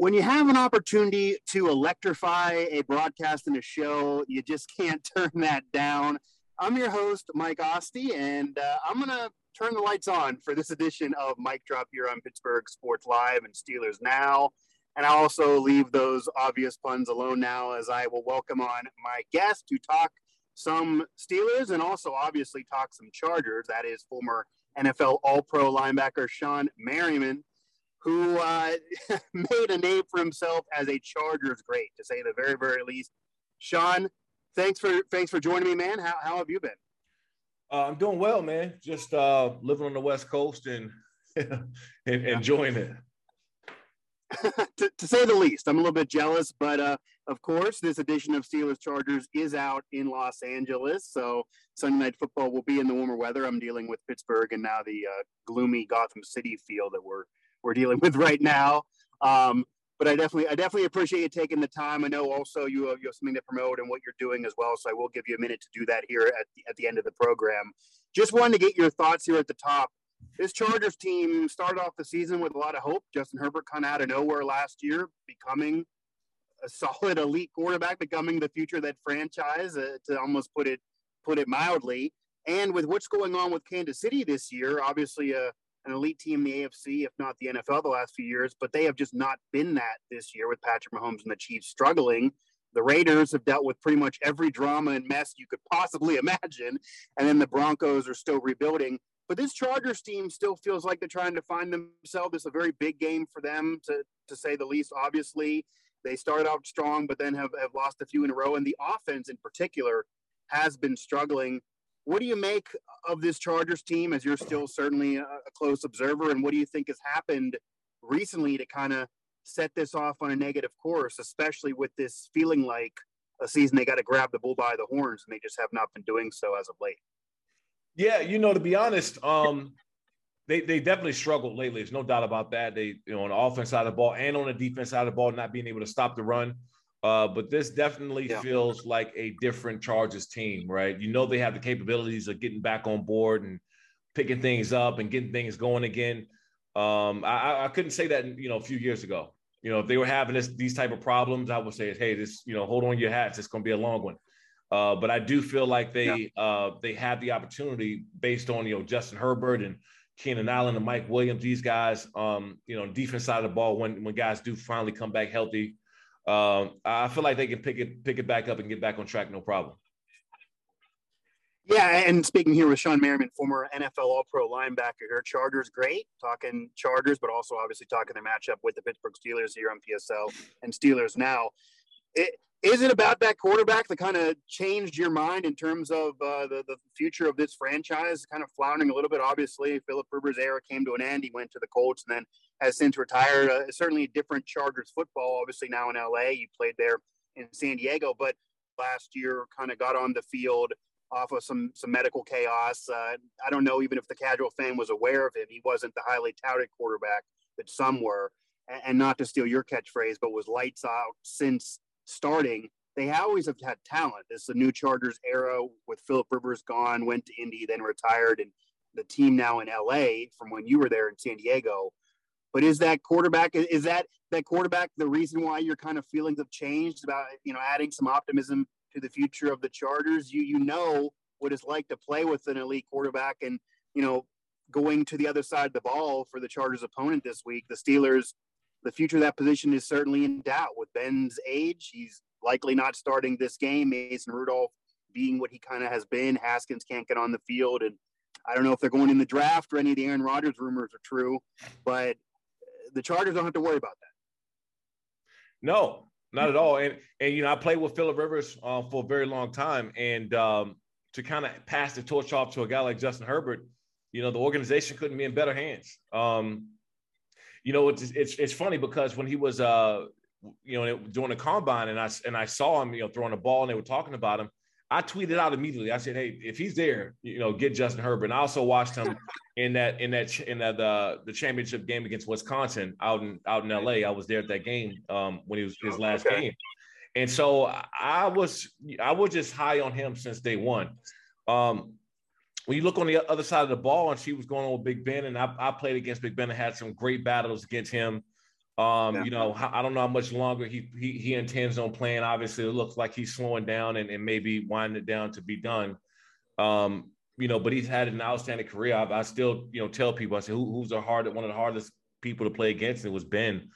when you have an opportunity to electrify a broadcast and a show, you just can't turn that down. I'm your host, Mike Asti, and uh, I'm going to turn the lights on for this edition of Mic Drop here on Pittsburgh Sports Live and Steelers Now. And I also leave those obvious puns alone now as I will welcome on my guest to talk some Steelers and also obviously talk some Chargers. That is former NFL All Pro linebacker Shawne Merriman who uh, made a name for himself as a Chargers great, to say the very, very least. Shawne, thanks for thanks for joining me, man. How, how have you been? Uh, I'm doing well, man. Just uh, living on the West Coast and, and enjoying it. to, to, say the least, I'm a little bit jealous, but uh, of course, this edition of Steelers Chargers is out in Los Angeles. So Sunday Night Football will be in the warmer weather. I'm dealing with Pittsburgh and now the uh, gloomy Gotham City feel that we're we're dealing with right now. Um, but I definitely, I definitely appreciate you taking the time. I know also you have, you have something to promote and what you're doing as well. So I will give you a minute to do that here at the, at the end of the program. Just wanted to get your thoughts here at the top. This Chargers team started off the season with a lot of hope. Justin Herbert kind of out of nowhere last year, becoming a solid elite quarterback, becoming the future of that franchise, uh, to almost put it put it mildly. And with what's going on with Kansas City this year, obviously a an elite team in the AFC, if not the NFL, the last few years, but they have just not been that this year with Patrick Mahomes and the Chiefs struggling. The Raiders have dealt with pretty much every drama and mess you could possibly imagine, and then the Broncos are still rebuilding. But this Chargers team still feels like they're trying to find themselves. It's a very big game for them, to, to say the least. Obviously, they started out strong, but then have, have lost a few in a row. And the offense, in particular, has been struggling. What do you make of this Chargers team as you're still certainly a, a close observer? And what do you think has happened recently to kind of set this off on a negative course, especially with this feeling like a season they got to grab the bull by the horns and they just have not been doing so as of late? Yeah, you know, to be honest, um, they they definitely struggled lately. There's no doubt about that. They, you know, on the offense side of the ball and on the defense side of the ball, not being able to stop the run. Uh, but this definitely yeah. feels like a different Chargers team, right? You know they have the capabilities of getting back on board and picking things up and getting things going again. Um, I, I couldn't say that you know a few years ago. You know, if they were having this these type of problems, I would say, hey, this you know, hold on your hats. It's going to be a long one. Uh, but I do feel like they yeah. uh, they have the opportunity based on you know Justin Herbert and Keenan Allen and Mike Williams. These guys, um, you know, defense side of the ball when when guys do finally come back healthy um, I feel like they can pick it pick it back up and get back on track, no problem. Yeah, and speaking here with Shawne Merriman, former NFL All Pro linebacker here, Chargers great, talking Chargers, but also obviously talking the matchup with the Pittsburgh Steelers here on PSL and Steelers now. It, is it about that quarterback that kind of changed your mind in terms of uh, the, the future of this franchise? Kind of floundering a little bit. Obviously, Philip Rivers' era came to an end. He went to the Colts and then has since retired. Uh, certainly a different Chargers football, obviously now in LA. You played there in San Diego, but last year kind of got on the field off of some some medical chaos. Uh, I don't know even if the casual fan was aware of him. He wasn't the highly touted quarterback that some were. And, and not to steal your catchphrase, but was lights out since starting, they always have had talent. This is a new Chargers era with Philip Rivers gone, went to Indy, then retired, and the team now in LA from when you were there in San Diego. But is that quarterback is that that quarterback the reason why your kind of feelings have changed about you know adding some optimism to the future of the Chargers? You you know what it's like to play with an elite quarterback and you know going to the other side of the ball for the Chargers opponent this week. The Steelers the future of that position is certainly in doubt with Ben's age. He's likely not starting this game. Mason Rudolph being what he kind of has been. Haskins can't get on the field. And I don't know if they're going in the draft or any of the Aaron Rodgers rumors are true, but the Chargers don't have to worry about that. No, not at all. And, and you know, I played with Philip Rivers uh, for a very long time. And um, to kind of pass the torch off to a guy like Justin Herbert, you know, the organization couldn't be in better hands. Um, you know, it's, it's, it's funny because when he was, uh, you know, doing the combine and I, and I saw him, you know, throwing the ball and they were talking about him, I tweeted out immediately. I said, "Hey, if he's there, you know, get Justin Herbert." And I also watched him in that in that in that uh, the championship game against Wisconsin out in out in LA. I was there at that game um, when he was his last okay. game, and so I was I was just high on him since day one. Um, when you look on the other side of the ball, and she was going on with Big Ben, and I, I played against Big Ben and had some great battles against him. Um, yeah. you know, I don't know how much longer he, he he intends on playing. Obviously, it looks like he's slowing down and, and maybe winding it down to be done. Um, you know, but he's had an outstanding career. I, I still, you know, tell people I say Who, who's the hard one of the hardest people to play against. It was Ben,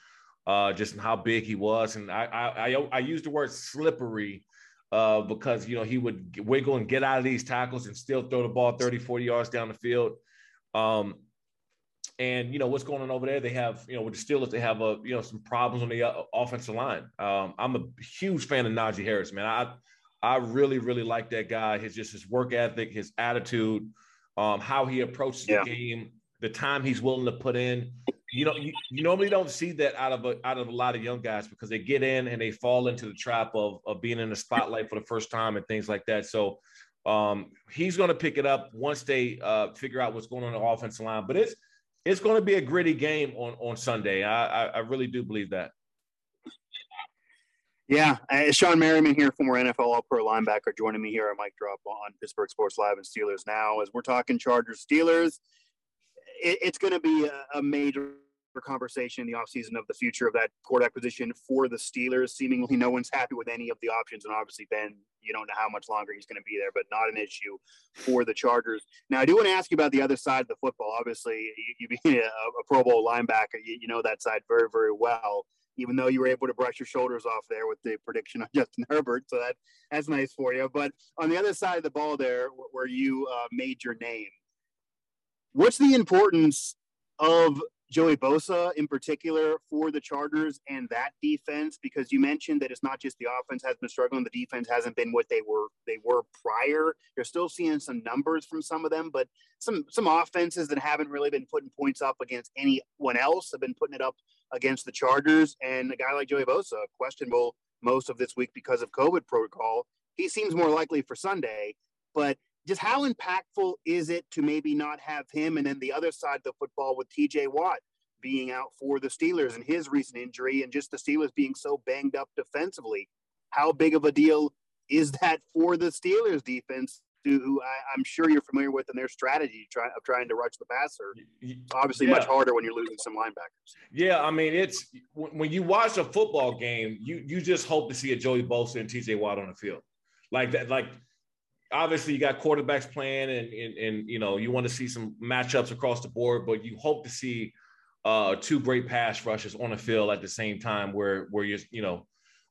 uh, just how big he was, and I I I, I use the word slippery. Uh, because you know he would wiggle and get out of these tackles and still throw the ball 30 40 yards down the field um, and you know what's going on over there? They have you know with the Steelers, they have a you know some problems on the uh, offensive line. Um, I'm a huge fan of Najee Harris, man. I I really really like that guy. His just his work ethic, his attitude, um, how he approaches yeah. the game, the time he's willing to put in. You know, you, you, normally don't see that out of a, out of a lot of young guys because they get in and they fall into the trap of of being in the spotlight for the first time and things like that. So. Um, he's going to pick it up once they uh, figure out what's going on the offensive line. But it's it's going to be a gritty game on on Sunday. I I, really do believe that. Yeah, uh, Shawne Merriman here, former NFL All-Pro linebacker, joining me here at Mic Drop on Pittsburgh Sports Live and Steelers Now. As we're talking Chargers Steelers, it, it's going to be a, a major conversation in the offseason of the future of that court acquisition for the Steelers. Seemingly, no one's happy with any of the options, and obviously, Ben, you don't know how much longer he's going to be there, but not an issue for the Chargers. Now, I do want to ask you about the other side of the football. Obviously, you, you being a, a, Pro Bowl linebacker, you, you know that side very, very well. Even though you were able to brush your shoulders off there with the prediction on Justin Herbert, so that that's nice for you. But on the other side of the ball, there where you uh, made your name, what's the importance of Joey Bosa in particular for the Chargers and that defense because you mentioned that it's not just the offense has been struggling, the defense hasn't been what they were they were prior. You're still seeing some numbers from some of them, but some some offenses that haven't really been putting points up against anyone else have been putting it up against the Chargers. And a guy like Joey Bosa, questionable most of this week because of COVID protocol, he seems more likely for Sunday. But just how impactful is it to maybe not have him and then the other side of the football with TJ Watt being out for the Steelers and his recent injury and just the Steelers being so banged up defensively? How big of a deal is that for the Steelers defense? Who I, am sure you're familiar with in their strategy try, of trying to rush the passer. Obviously, yeah. much harder when you're losing some linebackers. Yeah, I mean, it's when you watch a football game, you you just hope to see a Joey Bosa and T.J. Watt on the field, like that. Like obviously you got quarterbacks playing and, and, and you know you want to see some matchups across the board but you hope to see uh, two great pass rushes on the field at the same time where where you're you know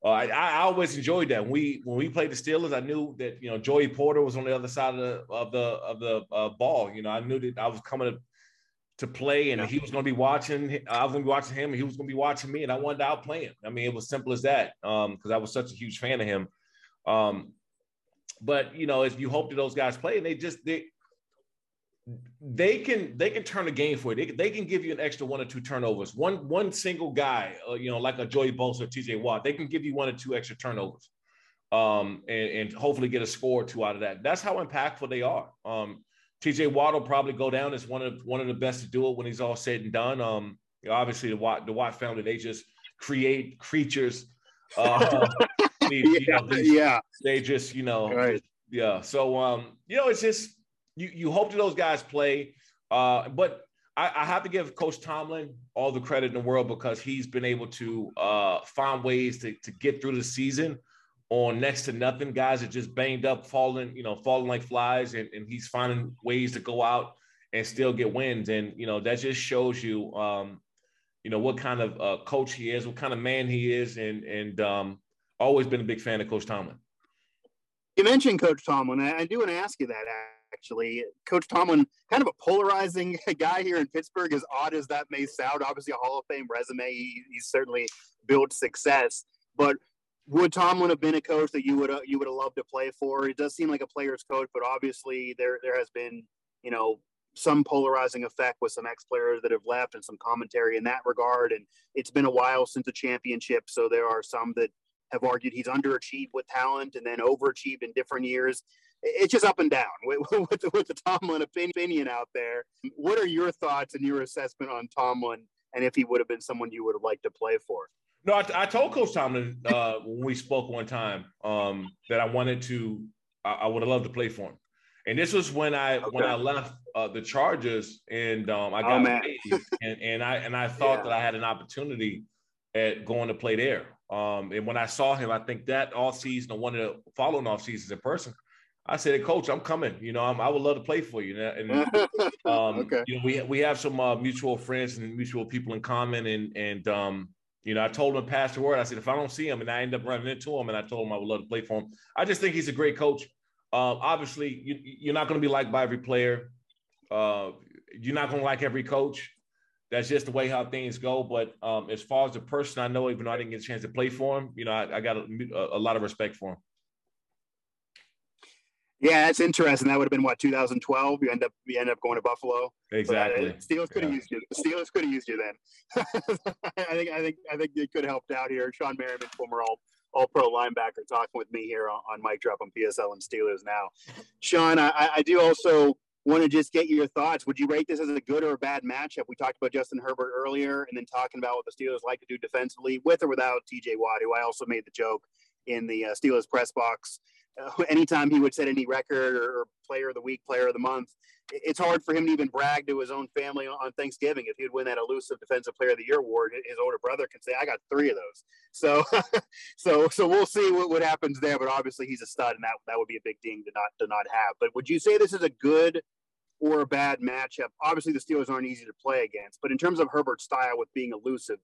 uh, I, I always enjoyed that. When we when we played the Steelers I knew that you know Joey Porter was on the other side of the of the of the uh, ball. You know I knew that I was coming to, to play and he was going to be watching I was going to be watching him and he was going to be watching me and I wanted to outplay him. I mean it was simple as that because um, I was such a huge fan of him. Um, but you know, if you hope that those guys play, and they just they they can they can turn a game for you. They, they can give you an extra one or two turnovers. One one single guy, uh, you know, like a Joey Bosa or TJ Watt, they can give you one or two extra turnovers, um, and, and hopefully get a score or two out of that. That's how impactful they are. Um, TJ Watt will probably go down as one of one of the best to do it when he's all said and done. Um, obviously the Watt the Watt family they just create creatures. Uh, yeah, you know, these, yeah. They just, you know, right. yeah. So, um, you know, it's just you you hope that those guys play, uh, but I, I, have to give Coach Tomlin all the credit in the world because he's been able to uh, find ways to to get through the season on next to nothing. Guys are just banged up, falling, you know, falling like flies, and, and he's finding ways to go out and still get wins. And you know, that just shows you, um, you know, what kind of uh, coach he is, what kind of man he is, and and um, always been a big fan of Coach Tomlin. You mentioned Coach Tomlin. I do want to ask you that actually. Coach Tomlin, kind of a polarizing guy here in Pittsburgh, as odd as that may sound. Obviously, a Hall of Fame resume. He, he's certainly built success. But would Tomlin have been a coach that you would uh, you would have loved to play for? It does seem like a player's coach, but obviously there there has been you know some polarizing effect with some ex players that have left and some commentary in that regard. And it's been a while since a championship, so there are some that have argued he's underachieved with talent and then overachieved in different years. It's just up and down with, with, the, with the Tomlin opinion out there. What are your thoughts and your assessment on Tomlin and if he would have been someone you would have liked to play for? No, I, I told Coach Tomlin uh, when we spoke one time um, that I wanted to, I, I would have loved to play for him. And this was when I okay. when I left uh, the Chargers and um, I oh, got oh, and, and I and I thought yeah. that I had an opportunity at going to play there. Um, and when I saw him, I think that off season or one of the following off seasons in person, I said, hey, "Coach, I'm coming. You know, I'm, i would love to play for you." And um, okay. you know, we we have some uh, mutual friends and mutual people in common, and and um, you know, I told him to pass the word. I said, if I don't see him, and I end up running into him, and I told him I would love to play for him. I just think he's a great coach. Um, obviously, you, you're not going to be liked by every player. Uh, you're not going to like every coach. That's just the way how things go. But um, as far as the person I know, even though I didn't get a chance to play for him, you know, I, I got a, a, lot of respect for him. Yeah, that's interesting. That would have been what 2012. You end up you end up going to Buffalo. Exactly. But, uh, Steelers could have yeah. used you. The Steelers could have used you then. I think I think I think it could have helped out here. Shawne Merriman, former all all pro linebacker, talking with me here on, on Mic Drop on PSL and Steelers now. Shawne, I, I do also want to just get your thoughts. Would you rate this as a good or a bad matchup? We talked about Justin Herbert earlier, and then talking about what the Steelers like to do defensively, with or without T.J. Watt, who I also made the joke in the uh, Steelers press box uh, anytime he would set any record or player of the week, player of the month, it's hard for him to even brag to his own family on Thanksgiving. If he'd win that elusive defensive player of the year award, his older brother can say, I got three of those. So, so, so we'll see what, what happens there, but obviously he's a stud and that, that would be a big thing to not, to not have. But would you say this is a good or a bad matchup? Obviously the Steelers aren't easy to play against, but in terms of Herbert's style with being elusive,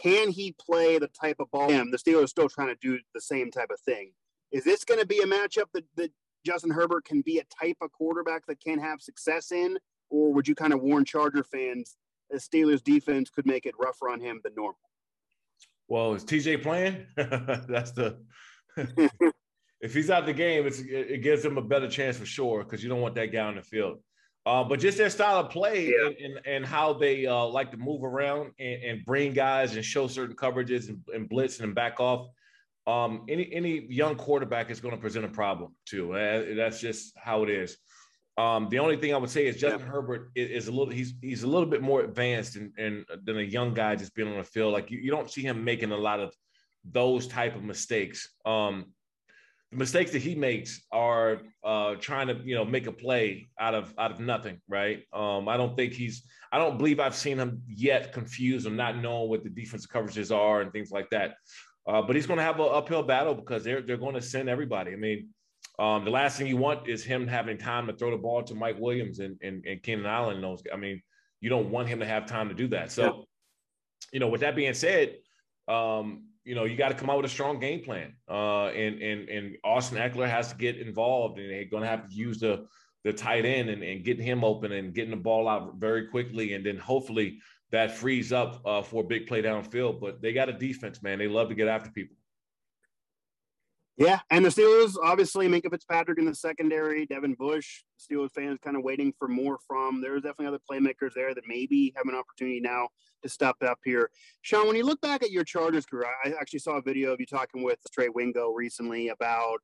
can he play the type of ball? The Steelers are still trying to do the same type of thing is this going to be a matchup that, that Justin Herbert can be a type of quarterback that can have success in? Or would you kind of warn Charger fans the Steelers defense could make it rougher on him than normal? Well, is TJ playing? That's the. if he's out the game, it gives him a better chance for sure because you don't want that guy on the field. Uh, but just their style of play yeah. and, and, and, how they uh, like to move around and, and, bring guys and show certain coverages and, and blitz and back off um, any any young quarterback is going to present a problem too. Uh, that's just how it is. Um, the only thing I would say is Justin yeah. Herbert is, is, a little he's he's a little bit more advanced and than a young guy just being on the field. Like you, you don't see him making a lot of those type of mistakes. Um, the mistakes that he makes are uh, trying to you know make a play out of out of nothing, right? Um, I don't think he's I don't believe I've seen him yet confused or not knowing what the defensive coverages are and things like that. Uh, but he's going to have an uphill battle because they're they're going to send everybody. I mean, um, the last thing you want is him having time to throw the ball to Mike Williams and and, and Keenan Allen. Those, I mean, you don't want him to have time to do that. So, yeah. you know, with that being said, um, you know, you got to come out with a strong game plan. Uh, and and and Austin Ekeler has to get involved, and they're going to have to use the the tight end and, and getting him open and getting the ball out very quickly, and then hopefully that frees up uh, for a big play downfield. But they got a defense, man. They love to get after people. Yeah, and the Steelers obviously Minkah Fitzpatrick in the secondary, Devin Bush. Steelers fans kind of waiting for more from. There's definitely other playmakers there that maybe have an opportunity now to step up here. Shawne, when you look back at your Chargers career, I actually saw a video of you talking with Trey Wingo recently about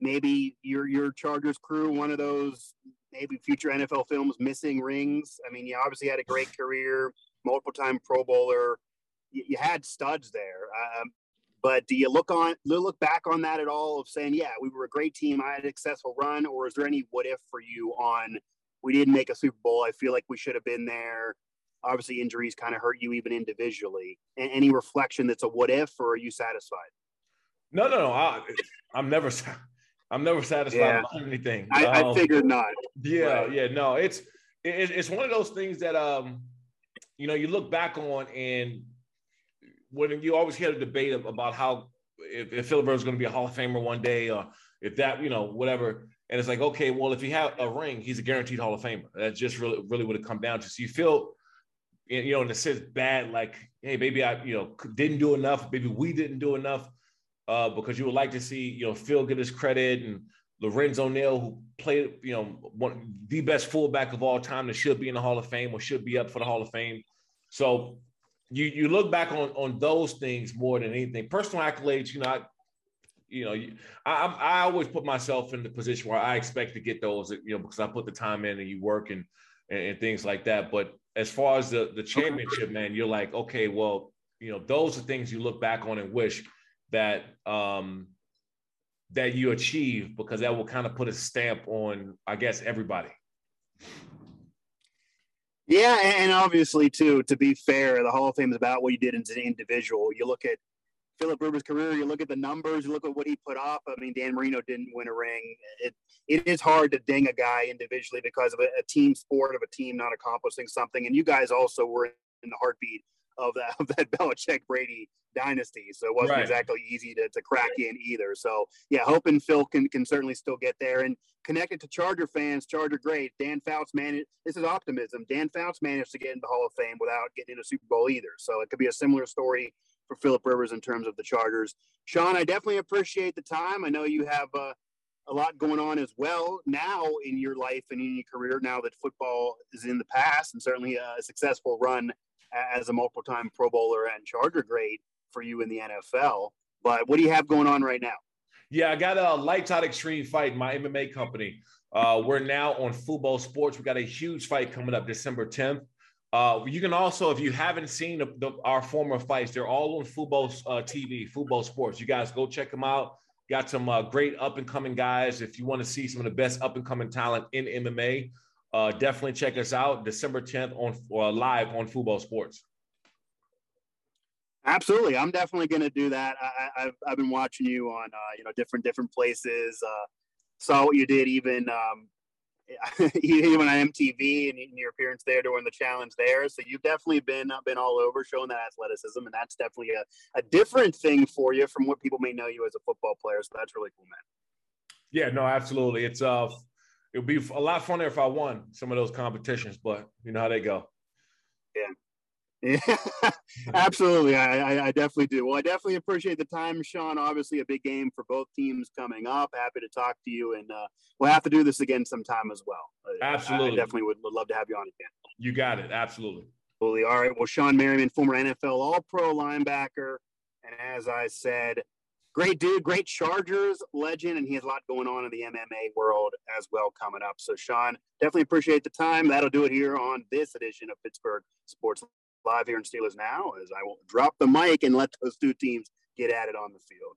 maybe your your Chargers crew, one of those maybe future NFL films, missing rings. I mean, you obviously had a great career multiple time Pro Bowler. You, you had studs there. Um, but do you look on look back on that at all of saying, yeah, we were a great team, I had a successful run, or is there any what if for you on we didn't make a Super Bowl? I feel like we should have been there. Obviously, injuries kind of hurt you even individually. And any reflection that's a what if, or are you satisfied? No, no, no. I, am never, I'm never satisfied yeah. about anything. I, um, I figured not. Yeah, right. yeah. No, it's it, it's one of those things that um you know, you look back on and when you always hear a debate about how if, if is going to be a Hall of Famer one day, or if that, you know, whatever. And it's like, okay, well, if he had a ring, he's a guaranteed Hall of Famer. That's just really, really what it come down to. So you feel, you know, in a sense, bad, like, hey, maybe I, you know, didn't do enough. Maybe we didn't do enough uh, because you would like to see, you know, Phil get his credit and Lorenzo Neal, who played, you know, one the best fullback of all time that should be in the Hall of Fame or should be up for the Hall of Fame. So you you look back on on those things more than anything. Personal accolades, you know, I, you know, I I always put myself in the position where I expect to get those, you know, because I put the time in and you work and and, and things like that. But as far as the the championship, man, you're like, okay, well, you know, those are things you look back on and wish that um that you achieve because that will kind of put a stamp on, I guess, everybody. Yeah, and obviously too, to be fair, the Hall of Fame is about what you did as an individual. You look at Philip Rivers' career, you look at the numbers, you look at what he put up. I mean, Dan Marino didn't win a ring. It it is hard to ding a guy individually because of a, a team sport of a team not accomplishing something. And you guys also were in the heartbeat of that of that Belichick Brady dynasty. So it wasn't right. exactly easy to, to crack in either. So yeah, hoping Phil can can certainly still get there. And connected to Charger fans, Charger great. Dan Fouts managed this is optimism. Dan Fouts managed to get into the Hall of Fame without getting into a Super Bowl either. So it could be a similar story for Philip Rivers in terms of the Chargers. Shawne, I definitely appreciate the time. I know you have uh, a lot going on as well now in your life and in your career now that football is in the past and certainly a successful run as a multiple time Pro Bowler and Charger great for you in the NFL. But what do you have going on right now? Yeah, I got a Light Lifetime Extreme Fight, my MMA company. Uh, we're now on Fubo Sports. We got a huge fight coming up December 10th. Uh, you can also, if you haven't seen the, the, our former fights, they're all on Fubo uh, TV, Fubo Sports. You guys go check them out. Got some uh, great up and coming guys. If you want to see some of the best up and coming talent in MMA, uh, definitely check us out December 10th on uh, live on Fubo Sports. Absolutely, I'm definitely going to do that. I, have I've been watching you on uh, you know different different places. Uh, saw what you did even um, even on MTV and your appearance there during the challenge there. So you've definitely been uh, been all over showing that athleticism, and that's definitely a, a different thing for you from what people may know you as a football player. So that's really cool, man. Yeah, no, absolutely. It's uh, it would be a lot funnier if I won some of those competitions, but you know how they go. Yeah. Yeah, absolutely. I, I, definitely do. Well, I definitely appreciate the time, Shawne. Obviously, a big game for both teams coming up. Happy to talk to you, and uh, we'll have to do this again sometime as well. Absolutely. I, I definitely would, would love to have you on again. You got it. Absolutely. Absolutely. All right. Well, Shawne Merriman, former NFL All Pro linebacker. And as I said, great dude, great Chargers legend, and he has a lot going on in the MMA world as well coming up. So, Shawne, definitely appreciate the time. That'll do it here on this edition of Pittsburgh Sports live here in Steelers Now as I will drop the mic and let those two teams get at it on the field.